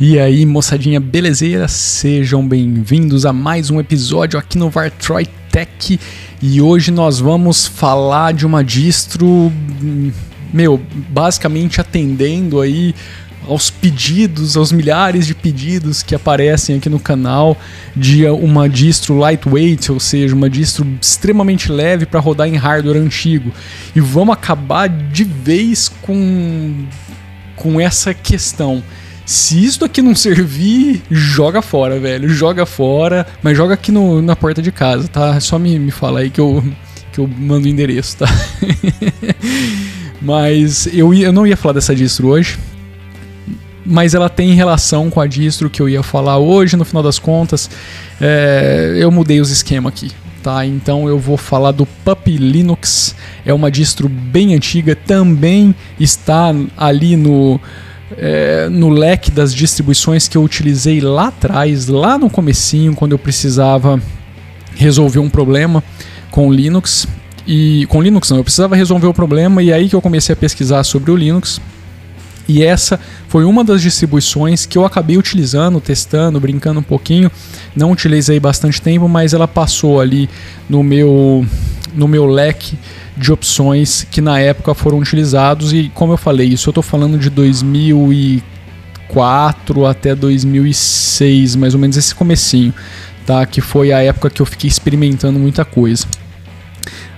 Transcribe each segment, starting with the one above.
E aí, moçadinha belezeira, sejam bem-vindos a mais um episódio aqui no Vartroy Tech. E hoje nós vamos falar de uma distro, meu, basicamente atendendo aí aos pedidos, aos milhares de pedidos que aparecem aqui no canal de uma distro lightweight, ou seja, uma distro extremamente leve para rodar em hardware antigo. E vamos acabar de vez com com essa questão. Se isso aqui não servir, joga fora, velho. Joga fora, mas joga aqui no, na porta de casa, tá? Só me, me fala aí que eu, que eu mando o endereço, tá? mas eu, eu não ia falar dessa distro hoje, mas ela tem relação com a distro que eu ia falar hoje. No final das contas, é, eu mudei os esquemas aqui. Tá, então eu vou falar do Puppy Linux, é uma distro bem antiga, também está ali no, é, no leque das distribuições que eu utilizei lá atrás, lá no comecinho, quando eu precisava resolver um problema com Linux. E com Linux não, eu precisava resolver o problema e aí que eu comecei a pesquisar sobre o Linux e essa foi uma das distribuições que eu acabei utilizando, testando, brincando um pouquinho. Não utilizei bastante tempo, mas ela passou ali no meu no meu leque de opções que na época foram utilizados e como eu falei, isso eu estou falando de 2004 até 2006, mais ou menos esse comecinho, tá? Que foi a época que eu fiquei experimentando muita coisa.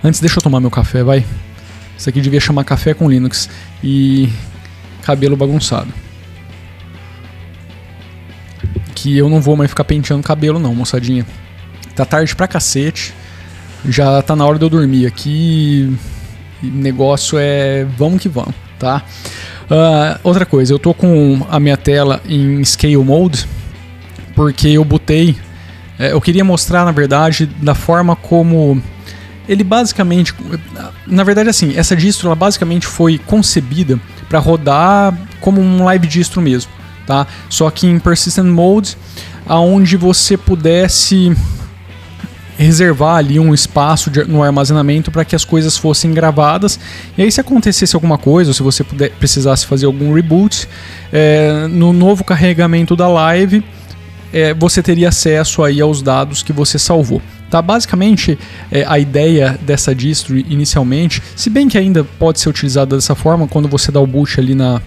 Antes deixa eu tomar meu café, vai. Isso aqui devia chamar café com Linux e cabelo bagunçado. Que eu não vou mais ficar penteando cabelo não, moçadinha. Tá tarde pra cacete. Já tá na hora de eu dormir aqui. Negócio é vamos que vamos, tá? Uh, outra coisa, eu tô com a minha tela em scale mode porque eu botei. É, eu queria mostrar, na verdade, da forma como ele basicamente, na verdade, assim, essa distro ela basicamente foi concebida para rodar como um live distro mesmo, tá? Só que em persistent mode, aonde você pudesse reservar ali um espaço de, no armazenamento para que as coisas fossem gravadas. E aí, se acontecesse alguma coisa, ou se você puder, precisasse fazer algum reboot, é, no novo carregamento da live, é, você teria acesso aí aos dados que você salvou. Tá? Basicamente, é, a ideia dessa distro inicialmente, se bem que ainda pode ser utilizada dessa forma, quando você dá o boot ali na,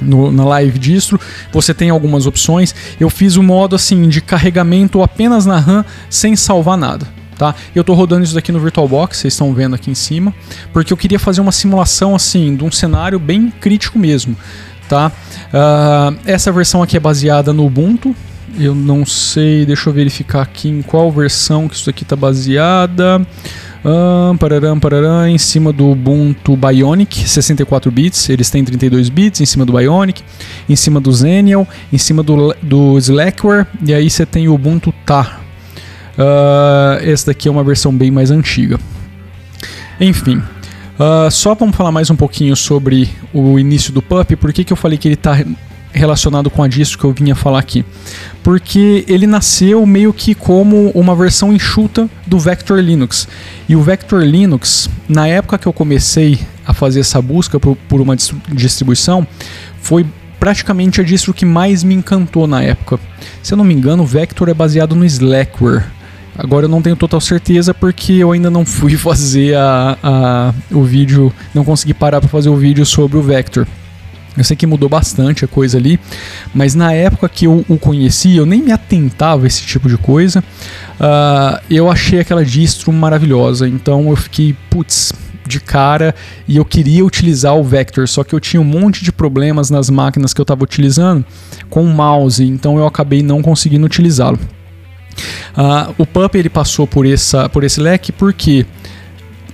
no, na live distro, você tem algumas opções. Eu fiz o modo assim de carregamento apenas na RAM sem salvar nada. Tá? Eu estou rodando isso daqui no VirtualBox, vocês estão vendo aqui em cima, porque eu queria fazer uma simulação assim de um cenário bem crítico mesmo. Tá? Uh, essa versão aqui é baseada no Ubuntu, eu não sei, deixa eu verificar aqui em qual versão que isso aqui está baseada. Um, pararam, pararam, em cima do Ubuntu Bionic, 64 bits, eles têm 32 bits, em cima do Bionic, em cima do Xenial, em cima do, do Slackware, e aí você tem o Ubuntu Ta. Uh, essa daqui é uma versão bem mais antiga. Enfim, uh, só vamos falar mais um pouquinho sobre o início do PUP, por que, que eu falei que ele está relacionado com a distro que eu vinha falar aqui. Porque ele nasceu meio que como uma versão enxuta do Vector Linux. E o Vector Linux, na época que eu comecei a fazer essa busca por, por uma distribuição, foi praticamente a distro que mais me encantou na época. Se eu não me engano, o Vector é baseado no Slackware. Agora eu não tenho total certeza porque eu ainda não fui fazer a, a o vídeo, não consegui parar para fazer o vídeo sobre o Vector. Eu sei que mudou bastante a coisa ali, mas na época que eu o conheci, eu nem me atentava a esse tipo de coisa. Uh, eu achei aquela distro maravilhosa, então eu fiquei, putz, de cara e eu queria utilizar o Vector, só que eu tinha um monte de problemas nas máquinas que eu estava utilizando com o mouse, então eu acabei não conseguindo utilizá-lo. Uh, o Pup ele passou por, essa, por esse leque porque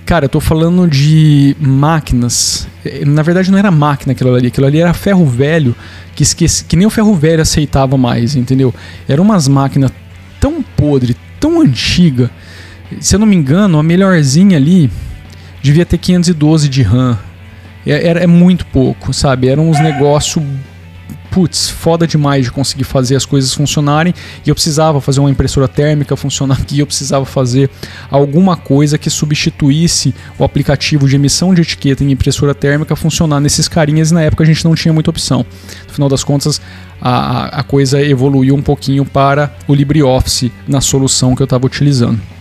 Cara, eu tô falando de máquinas. Na verdade, não era máquina aquilo ali, aquilo ali era ferro velho que, esqueci, que nem o ferro velho aceitava mais, entendeu? Eram umas máquinas tão podre, tão antiga. Se eu não me engano, a melhorzinha ali devia ter 512 de RAM. É, era, é muito pouco, sabe? Eram uns negócios putz, foda demais de conseguir fazer as coisas funcionarem e eu precisava fazer uma impressora térmica funcionar aqui, eu precisava fazer alguma coisa que substituísse o aplicativo de emissão de etiqueta em impressora térmica funcionar nesses carinhas e na época a gente não tinha muita opção. No final das contas, a, a coisa evoluiu um pouquinho para o LibreOffice na solução que eu estava utilizando.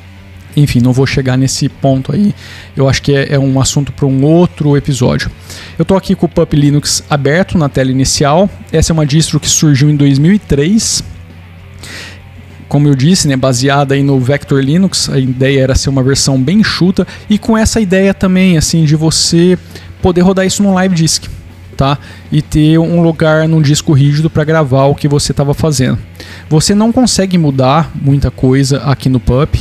Enfim, não vou chegar nesse ponto aí. Eu acho que é, é um assunto para um outro episódio. Eu estou aqui com o Pup Linux aberto na tela inicial. Essa é uma distro que surgiu em 2003. Como eu disse, né, baseada aí no Vector Linux, a ideia era ser uma versão bem enxuta e com essa ideia também assim de você poder rodar isso no Live Disk, tá? E ter um lugar num disco rígido para gravar o que você estava fazendo. Você não consegue mudar muita coisa aqui no Pup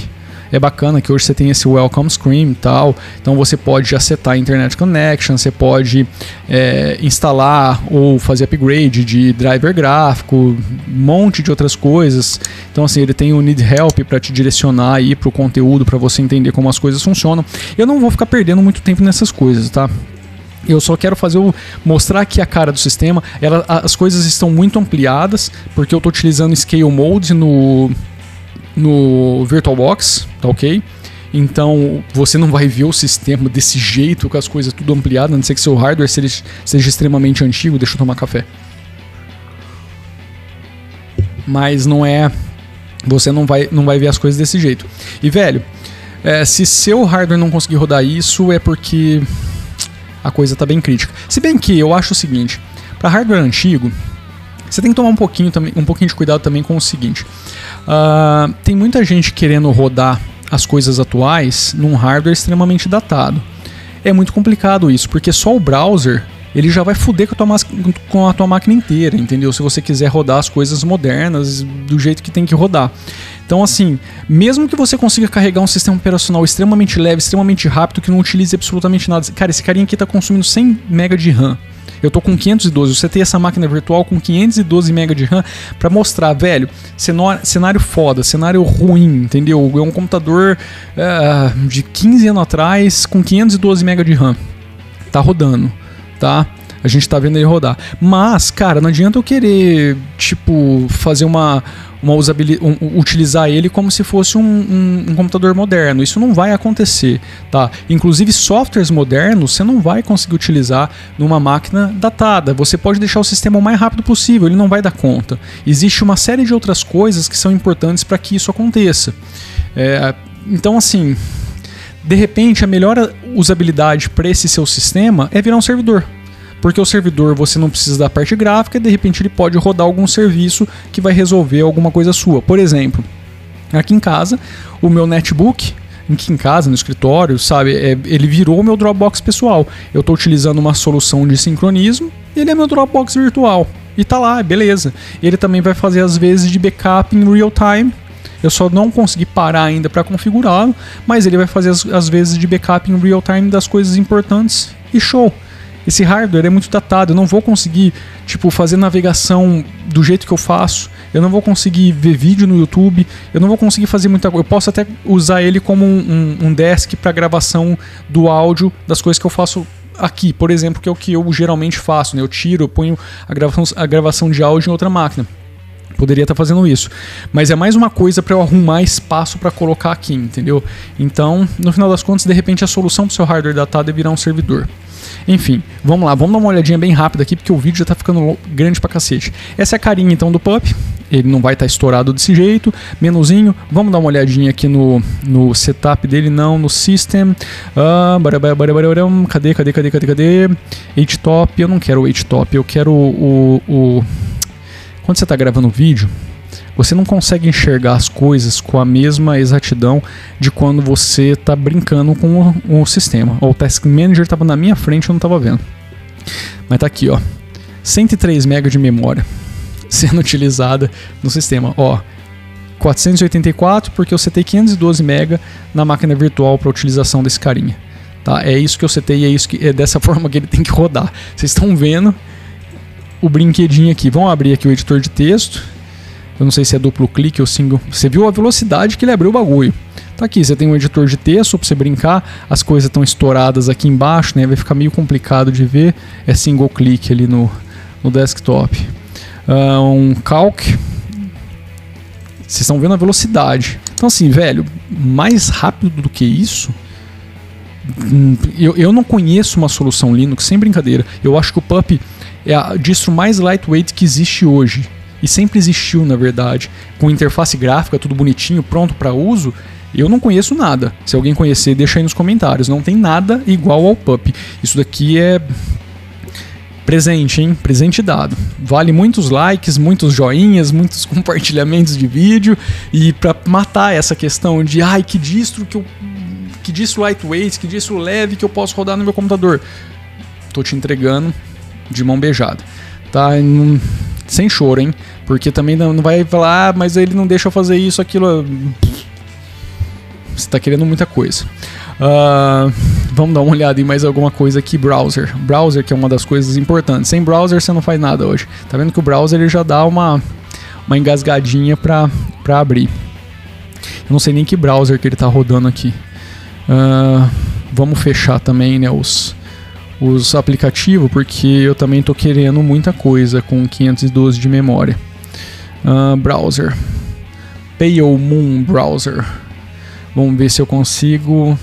é bacana que hoje você tem esse welcome screen e tal, então você pode já setar internet connection, você pode é, instalar ou fazer upgrade de driver gráfico, um monte de outras coisas. Então assim, ele tem o need help para te direcionar aí para o conteúdo, para você entender como as coisas funcionam. Eu não vou ficar perdendo muito tempo nessas coisas, tá? Eu só quero fazer o, mostrar aqui a cara do sistema. Ela, as coisas estão muito ampliadas, porque eu estou utilizando Scale Mode no, no VirtualBox, tá ok? Então você não vai ver o sistema desse jeito, com as coisas tudo ampliado, a não ser que seu hardware seja, seja extremamente antigo. Deixa eu tomar café. Mas não é. Você não vai, não vai ver as coisas desse jeito. E velho, é, se seu hardware não conseguir rodar isso, é porque a coisa tá bem crítica. Se bem que eu acho o seguinte: para hardware antigo, você tem que tomar um pouquinho, um pouquinho de cuidado também com o seguinte. Uh, tem muita gente querendo rodar as coisas atuais num hardware extremamente datado. É muito complicado isso, porque só o browser ele já vai foder com a, tua, com a tua máquina inteira, entendeu? Se você quiser rodar as coisas modernas do jeito que tem que rodar. Então, assim, mesmo que você consiga carregar um sistema operacional extremamente leve, extremamente rápido, que não utilize absolutamente nada. Cara, esse carinha aqui está consumindo 100 MB de RAM. Eu tô com 512. Você tem essa máquina virtual com 512 MB de RAM para mostrar, velho, cenário foda, cenário ruim, entendeu? É um computador uh, de 15 anos atrás com 512 MB de RAM. Tá rodando, tá? A gente tá vendo ele rodar. Mas, cara, não adianta eu querer, tipo, fazer uma, uma usabilidade, um, utilizar ele como se fosse um, um, um, computador moderno. Isso não vai acontecer, tá? Inclusive softwares modernos você não vai conseguir utilizar numa máquina datada. Você pode deixar o sistema o mais rápido possível, ele não vai dar conta. Existe uma série de outras coisas que são importantes para que isso aconteça. É, então, assim, de repente a melhor usabilidade para esse seu sistema é virar um servidor porque o servidor você não precisa da parte gráfica e de repente ele pode rodar algum serviço que vai resolver alguma coisa sua. Por exemplo, aqui em casa, o meu netbook, aqui em casa, no escritório, sabe, é, ele virou o meu Dropbox pessoal. Eu estou utilizando uma solução de sincronismo, ele é meu Dropbox virtual. E tá lá, beleza. Ele também vai fazer as vezes de backup em real time. Eu só não consegui parar ainda para configurá-lo, mas ele vai fazer as, as vezes de backup em real time das coisas importantes e show esse hardware é muito datado, eu não vou conseguir, tipo, fazer navegação do jeito que eu faço, eu não vou conseguir ver vídeo no YouTube, eu não vou conseguir fazer muita coisa. Eu posso até usar ele como um, um, desk para gravação do áudio das coisas que eu faço aqui, por exemplo, que é o que eu geralmente faço, né? Eu tiro, eu ponho a gravação, a gravação de áudio em outra máquina. Poderia estar tá fazendo isso, mas é mais uma coisa para eu arrumar espaço para colocar aqui, entendeu? Então, no final das contas, de repente a solução para o seu hardware datado é virar um servidor. Enfim, vamos lá, vamos dar uma olhadinha bem rápida aqui, porque o vídeo já tá ficando grande pra cacete. Essa é a carinha então do Pup, ele não vai estar tá estourado desse jeito, menuzinho, vamos dar uma olhadinha aqui no, no setup dele, não, no system, ah, cadê, cadê, cadê, cadê, cadê, H-top, eu não quero o H-top, eu quero o, o, o... quando você está gravando o vídeo, você não consegue enxergar as coisas com a mesma exatidão de quando você está brincando com o, sistema. O Task Manager estava na minha frente, eu não estava vendo. Mas tá aqui, ó. 103 MB de memória sendo utilizada no sistema. Ó, 484 porque eu setei 512 MB na máquina virtual para utilização desse carinha. Tá? É isso que eu setei é isso que é dessa forma que ele tem que rodar. Vocês estão vendo o brinquedinho aqui. Vamos abrir aqui o editor de texto eu não sei se é duplo clique ou single. Você viu a velocidade que ele abriu o bagulho. Tá aqui, você tem um editor de texto para você brincar, as coisas estão estouradas aqui embaixo, né? Vai ficar meio complicado de ver. É single clique ali no, no desktop. uh, um calc. Vocês estão vendo a velocidade. Então, assim, velho, mais rápido do que isso. Hum, eu, eu não conheço uma solução Linux, sem brincadeira. Eu acho que o Puppy é a distro mais lightweight que existe hoje. E sempre existiu, na verdade. Com interface gráfica, tudo bonitinho, pronto para uso. Eu não conheço nada. Se alguém conhecer, deixa aí nos comentários. Não tem nada igual ao Pup. Isso daqui é presente, hein? Presente dado. Vale muitos likes, muitos joinhas, muitos compartilhamentos de vídeo e para matar essa questão de ai que distro que eu que distro lightweight, que distro leve que eu posso rodar no meu computador. Tô te entregando de mão beijada. Tá? sem choro, hein? Porque também não vai falar, ah, mas ele não deixa eu fazer isso, aquilo. Você está querendo muita coisa. Uh, vamos dar uma olhada em mais alguma coisa aqui. Browser. Browser, que é uma das coisas importantes. Sem browser você não faz nada hoje. Tá vendo que o browser ele já dá uma, uma engasgadinha para abrir. Eu não sei nem que browser que ele está rodando aqui. Uh, vamos fechar também né, os, os aplicativos, porque eu também estou querendo muita coisa com 512 de memória. Uh, browser. Pale Moon Browser. Vamos ver se eu consigo.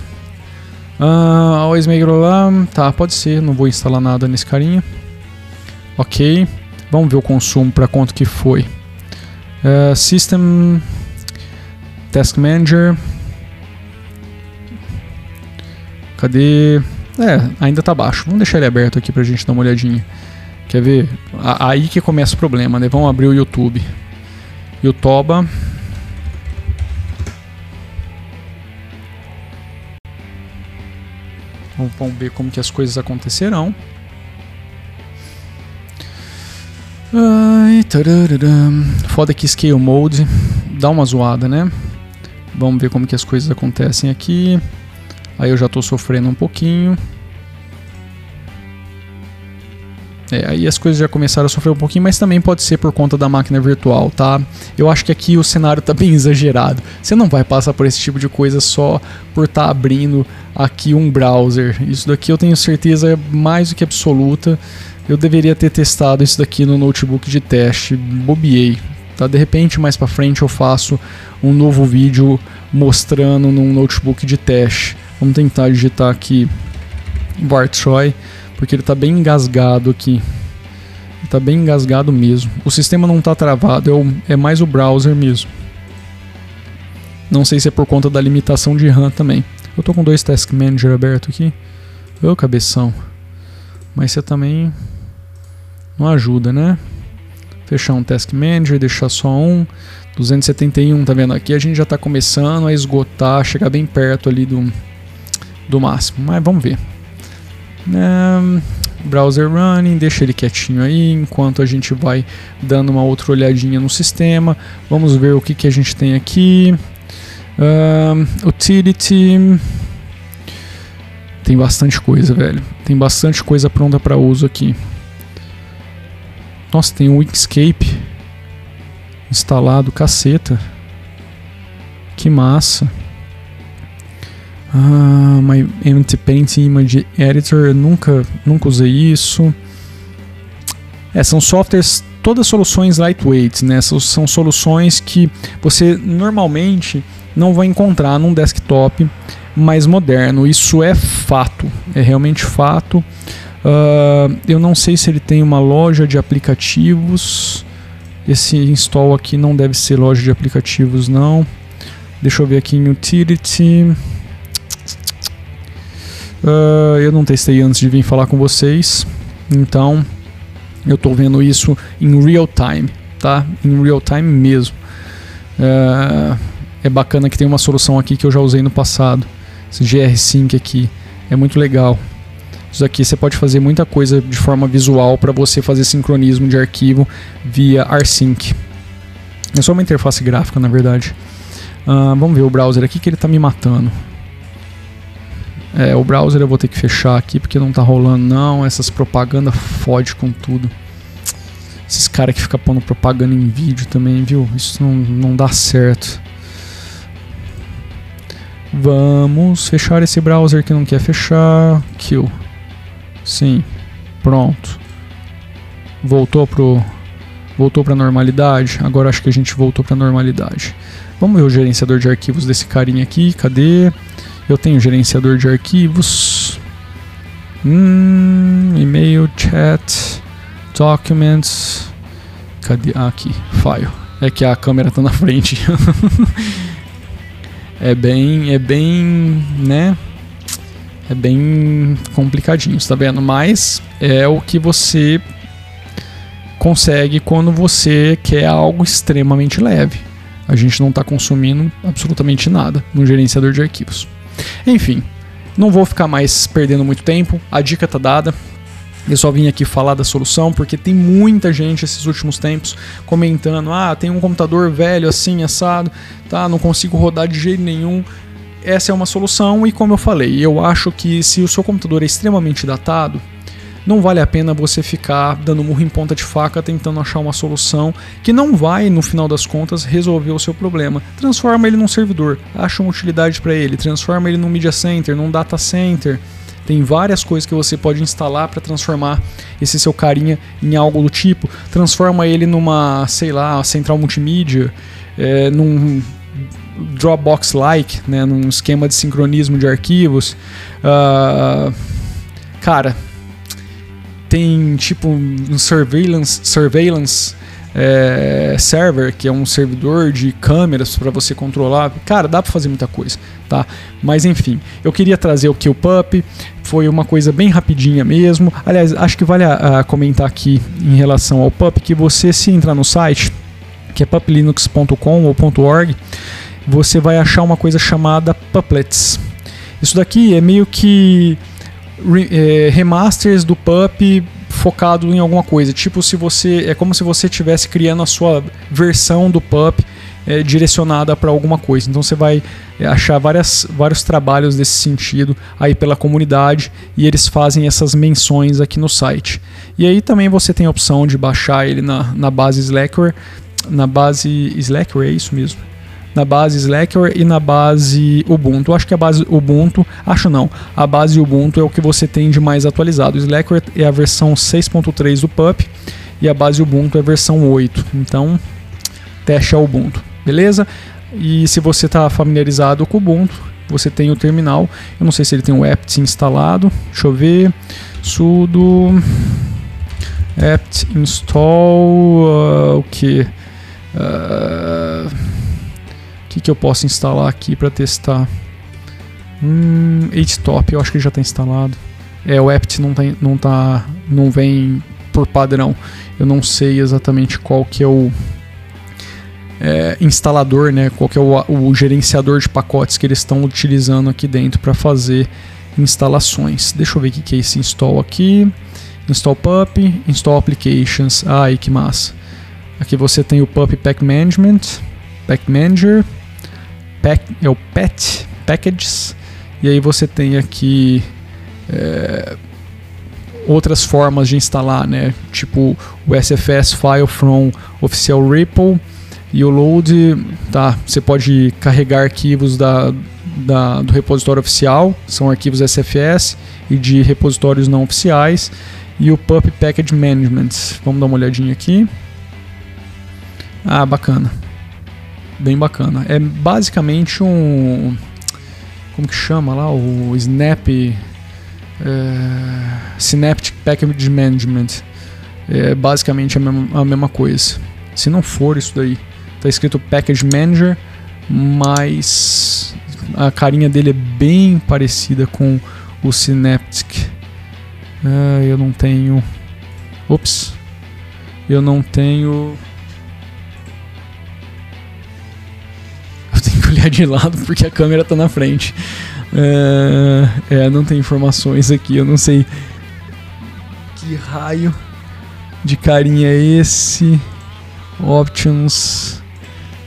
Uh, always make lá. Tá, pode ser. Não vou instalar nada nesse carinha. Ok. Vamos ver o consumo para quanto que foi. Uh, system Task Manager. Cadê? É, ainda tá baixo. Vamos deixar ele aberto aqui pra gente dar uma olhadinha. Quer ver? aí que começa o problema, né? Vamos abrir o YouTube. YouTube. Vamos ver como que as coisas acontecerão. Ai, Foda que Scale Mode dá uma zoada, né? Vamos ver como que as coisas acontecem aqui. Aí eu já estou sofrendo um pouquinho. É, aí as coisas já começaram a sofrer um pouquinho, mas também pode ser por conta da máquina virtual, tá? Eu acho que aqui o cenário tá bem exagerado. Você não vai passar por esse tipo de coisa só por estar tá abrindo aqui um browser. Isso daqui eu tenho certeza é mais do que absoluta. Eu deveria ter testado isso daqui no notebook de teste, bobiei. Tá? De repente, mais para frente eu faço um novo vídeo mostrando num notebook de teste. Vamos tentar digitar aqui Bartroy porque ele está bem engasgado aqui. Está bem engasgado mesmo. O sistema não está travado, é, o, é mais o browser mesmo. Não sei se é por conta da limitação de RAM também. Eu tô com dois Task Manager aberto aqui. Ô cabeção. Mas você também não ajuda, né? Fechar um Task Manager, deixar só um. 271, tá vendo? Aqui a gente já tá começando a esgotar, chegar bem perto ali do, do máximo. Mas vamos ver. Browser running, deixa ele quietinho aí enquanto a gente vai dando uma outra olhadinha no sistema. Vamos ver o que, que a gente tem aqui. Utility. Tem bastante coisa, velho. Tem bastante coisa pronta para uso aqui. Nossa, tem um Inkscape instalado, caceta. Que massa. Ah, my Empty Paint Image Editor, eu nunca, nunca usei isso. É, são softwares, todas soluções lightweight, né? São, são soluções que você normalmente não vai encontrar num desktop mais moderno. Isso é fato, é realmente fato. Uh, eu não sei se ele tem uma loja de aplicativos. Esse install aqui não deve ser loja de aplicativos, não. Deixa eu ver aqui em Utility. Uh, eu não testei antes de vir falar com vocês, então eu estou vendo isso em real time, tá? Em real time mesmo. Uh, é bacana que tem uma solução aqui que eu já usei no passado, esse GR Sync aqui, é muito legal. Isso aqui você pode fazer muita coisa de forma visual para você fazer sincronismo de arquivo via rsync. É só uma interface gráfica, na verdade. Uh, vamos ver o browser aqui que ele está me matando. É, o browser eu vou ter que fechar aqui porque não tá rolando não. Essas propagandas fode com tudo. Esses caras que ficam pondo propaganda em vídeo também, viu? Isso não, não dá certo. Vamos fechar esse browser que não quer fechar. Kill. Sim. Pronto. Voltou pro Voltou para normalidade? Agora acho que a gente voltou para normalidade. Vamos ver o gerenciador de arquivos desse carinha aqui. Cadê? Eu tenho gerenciador de arquivos. Hum, e-mail, chat, documents. Cadê? Ah, aqui, file. É que a câmera tá na frente. é bem, é bem, né? É bem complicadinho, tá vendo? Mas é o que você consegue quando você quer algo extremamente leve. A gente não está consumindo absolutamente nada no gerenciador de arquivos. Enfim, não vou ficar mais perdendo muito tempo, a dica tá dada. Eu só vim aqui falar da solução porque tem muita gente esses últimos tempos comentando: "Ah, tem um computador velho assim assado, tá, não consigo rodar de jeito nenhum". Essa é uma solução e como eu falei, eu acho que se o seu computador é extremamente datado, não vale a pena você ficar dando murro em ponta de faca tentando achar uma solução que não vai, no final das contas, resolver o seu problema. Transforma ele num servidor, acha uma utilidade para ele, transforma ele num media center, num data center. Tem várias coisas que você pode instalar para transformar esse seu carinha em algo do tipo. Transforma ele numa, sei lá, central multimídia, é, num Dropbox-like, né, num esquema de sincronismo de arquivos. Uh, cara, tem tipo um surveillance, surveillance é, server, que é um servidor de câmeras para você controlar. Cara, dá para fazer muita coisa, tá? Mas enfim, eu queria trazer o QPup, foi uma coisa bem rapidinha mesmo. Aliás, acho que vale a, a comentar aqui em relação ao Pup que você se entrar no site, que é puplinux.com ou .org, você vai achar uma coisa chamada Puplets. Isso daqui é meio que é, remasters do Pup focado em alguma coisa. Tipo, se você é como se você estivesse criando a sua versão do Pup é, direcionada para alguma coisa. Então você vai é, achar várias, vários trabalhos desse sentido aí pela comunidade e eles fazem essas menções aqui no site. E aí também você tem a opção de baixar ele na, na base Slackware, na base Slackware, é isso mesmo na base Slackware e na base Ubuntu. Acho que a base Ubuntu, acho não, a base Ubuntu é o que você tem de mais atualizado. O Slackware é a versão 6.3 do PUP e a base Ubuntu é a versão 8. Então, teste a Ubuntu, beleza? E se você está familiarizado com o Ubuntu, você tem o terminal. Eu não sei se ele tem o apt instalado. Deixa eu ver. sudo apt install uh, o que? Uh, que, que eu posso instalar aqui para testar? Hum, HTOP, eu acho que já está instalado. É, o apt não, tá, não, tá, não vem por padrão. Eu não sei exatamente qual que é o é, instalador, né? Qual que é o, o gerenciador de pacotes que eles estão utilizando aqui dentro para fazer instalações. Deixa eu ver o que, que é esse install aqui. Install pup, install applications. Ai, que massa. Aqui você tem o pup pack management, pack manager pack, é o pet packages e aí você tem aqui é, outras formas de instalar, né? Tipo o SFS file from official repo e o load, tá? Você pode carregar arquivos da, da, do repositório oficial, são arquivos SFS e de repositórios não oficiais e o pup package management. Vamos dar uma olhadinha aqui. Ah, bacana bem bacana. É basicamente um. Como que chama lá? O Snap. É, Synaptic Package Management. É basicamente a mesma, a mesma coisa. Se não for isso daí, tá escrito Package Manager, mas a carinha dele é bem parecida com o Synaptic. É, eu não tenho. Ops. Eu não tenho olhar de lado porque a câmera tá na frente. É, é, não tem informações aqui, eu não sei que raio de carinha é esse. Options.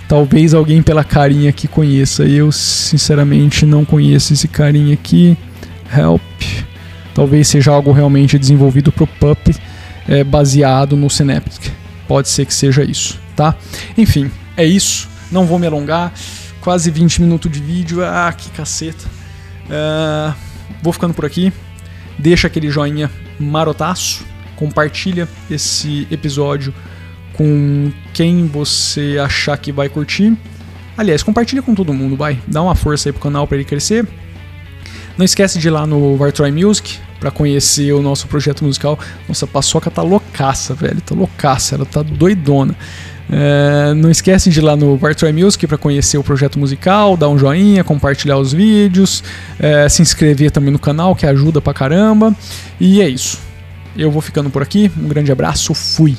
Talvez alguém pela carinha aqui conheça. Eu sinceramente não conheço esse carinha aqui. Help. Talvez seja algo realmente desenvolvido pro Pup, é, baseado no Synaptic. Pode ser que seja isso, tá? Enfim, é isso. Não vou me alongar quase 20 minutos de vídeo. Ah, que caceta. Uh, vou ficando por aqui. Deixa aquele joinha marotaço. Compartilha esse episódio com quem você achar que vai curtir. Aliás, compartilha com todo mundo, vai. Dá uma força aí pro canal para ele crescer. Não esquece de ir lá no Vartroy Music para conhecer o nosso projeto musical. Nossa, a Paçoca tá loucaça, velho. Tá loucaça, ela tá doidona. É, não esquece de ir lá no Vartroy Music para conhecer o projeto musical, dar um joinha, compartilhar os vídeos, é, se inscrever também no canal, que ajuda pra caramba. E é isso. Eu vou ficando por aqui. Um grande abraço, fui!